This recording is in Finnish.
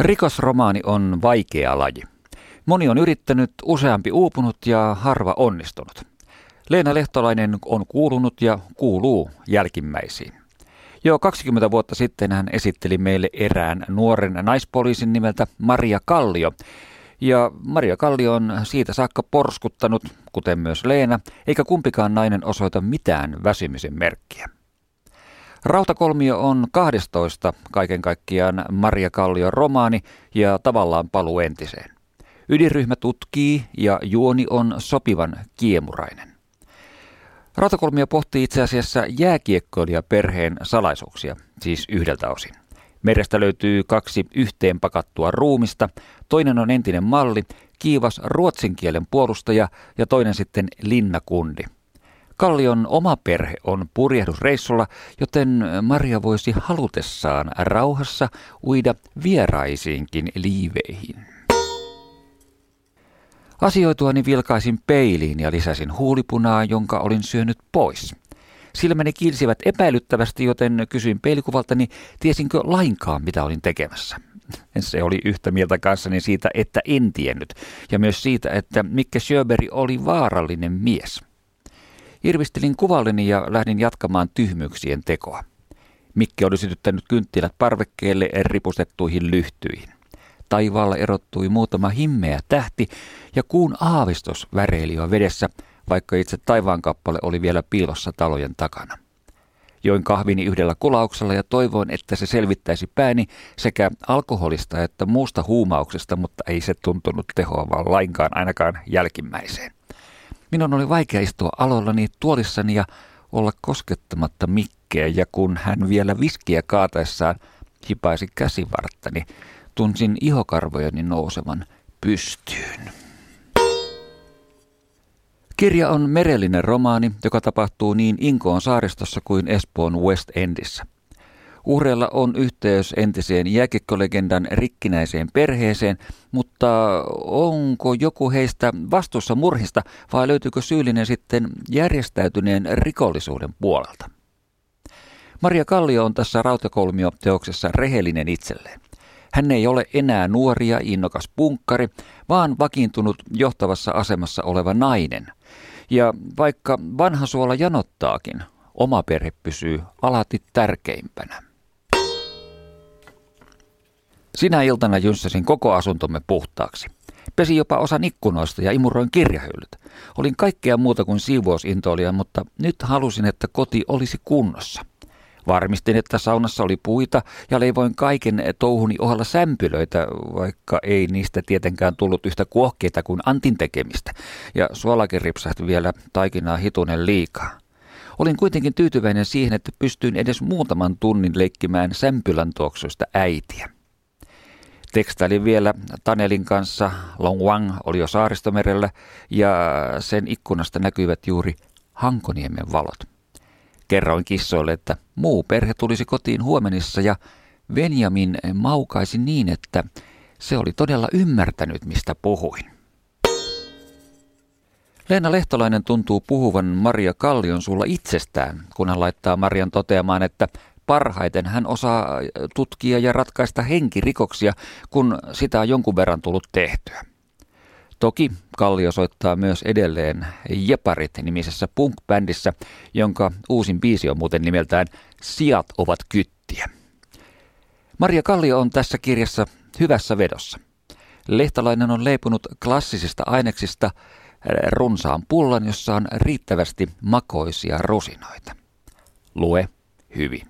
Rikosromaani on vaikea laji. Moni on yrittänyt, useampi uupunut ja harva onnistunut. Leena Lehtolainen on kuulunut ja kuuluu jälkimmäisiin. Jo 20 vuotta sitten hän esitteli meille erään nuoren naispoliisin nimeltä Maria Kallio. Ja Maria Kallio on siitä saakka porskuttanut, kuten myös Leena, eikä kumpikaan nainen osoita mitään väsymisen merkkiä. Rautakolmio on 12 kaiken kaikkiaan Maria Kallion romaani ja tavallaan paluu entiseen. Ydinryhmä tutkii ja juoni on sopivan kiemurainen. Rautakolmio pohtii itse asiassa jääkiekkoilija perheen salaisuuksia, siis yhdeltä osin. Merestä löytyy kaksi yhteen pakattua ruumista, toinen on entinen malli, kiivas ruotsin kielen puolustaja ja toinen sitten linnakundi – Kallion oma perhe on purjehdusreissulla, joten Maria voisi halutessaan rauhassa uida vieraisiinkin liiveihin. Asioituani vilkaisin peiliin ja lisäsin huulipunaa, jonka olin syönyt pois. Silmäni kilsivät epäilyttävästi, joten kysyin peilikuvaltani, tiesinkö lainkaan, mitä olin tekemässä. Se oli yhtä mieltä kanssani siitä, että en tiennyt, ja myös siitä, että Mikke Sjöberg oli vaarallinen mies – Irvistelin kuvalleni ja lähdin jatkamaan tyhmyyksien tekoa. Mikki oli sytyttänyt kynttilät parvekkeelle ripustettuihin lyhtyihin. Taivaalla erottui muutama himmeä tähti ja kuun aavistos väreili jo vedessä, vaikka itse taivaankappale oli vielä piilossa talojen takana. Join kahvini yhdellä kulauksella ja toivoin, että se selvittäisi pääni sekä alkoholista että muusta huumauksesta, mutta ei se tuntunut tehoavan lainkaan ainakaan jälkimmäiseen. Minun oli vaikea istua aloillani tuolissani ja olla koskettamatta Mikkeä, ja kun hän vielä viskiä kaataessaan hipaisi käsivarttani, tunsin ihokarvojeni nousevan pystyyn. Kirja on merellinen romaani, joka tapahtuu niin Inkoon saaristossa kuin Espoon West Endissä. Uhreilla on yhteys entiseen jääkikkolegendan rikkinäiseen perheeseen, mutta onko joku heistä vastuussa murhista vai löytyykö syyllinen sitten järjestäytyneen rikollisuuden puolelta? Maria Kallio on tässä Rautakolmio-teoksessa rehellinen itselleen. Hän ei ole enää nuori ja innokas punkkari, vaan vakiintunut johtavassa asemassa oleva nainen. Ja vaikka vanha suola janottaakin, oma perhe pysyy alati tärkeimpänä. Sinä iltana jynssäsin koko asuntomme puhtaaksi. Pesi jopa osan ikkunoista ja imuroin kirjahyllyt. Olin kaikkea muuta kuin siivousintoilija, mutta nyt halusin, että koti olisi kunnossa. Varmistin, että saunassa oli puita ja leivoin kaiken touhuni ohella sämpylöitä, vaikka ei niistä tietenkään tullut yhtä kuohkeita kuin Antin tekemistä. Ja suolakin ripsahti vielä taikinaa hitunen liikaa. Olin kuitenkin tyytyväinen siihen, että pystyin edes muutaman tunnin leikkimään sämpylän tuoksuista äitiä. Tekstailin vielä Tanelin kanssa. Long Wang oli jo saaristomerellä ja sen ikkunasta näkyivät juuri Hankoniemen valot. Kerroin kissoille, että muu perhe tulisi kotiin huomenissa ja Benjamin maukaisi niin, että se oli todella ymmärtänyt, mistä puhuin. Leena Lehtolainen tuntuu puhuvan Maria Kallion sulla itsestään, kun hän laittaa Marian toteamaan, että parhaiten hän osaa tutkia ja ratkaista henkirikoksia, kun sitä on jonkun verran tullut tehtyä. Toki Kallio soittaa myös edelleen Jeparit-nimisessä punk-bändissä, jonka uusin biisi on muuten nimeltään Sijat ovat kyttiä. Maria Kallio on tässä kirjassa hyvässä vedossa. Lehtalainen on leipunut klassisista aineksista runsaan pullan, jossa on riittävästi makoisia rusinoita. Lue hyvin.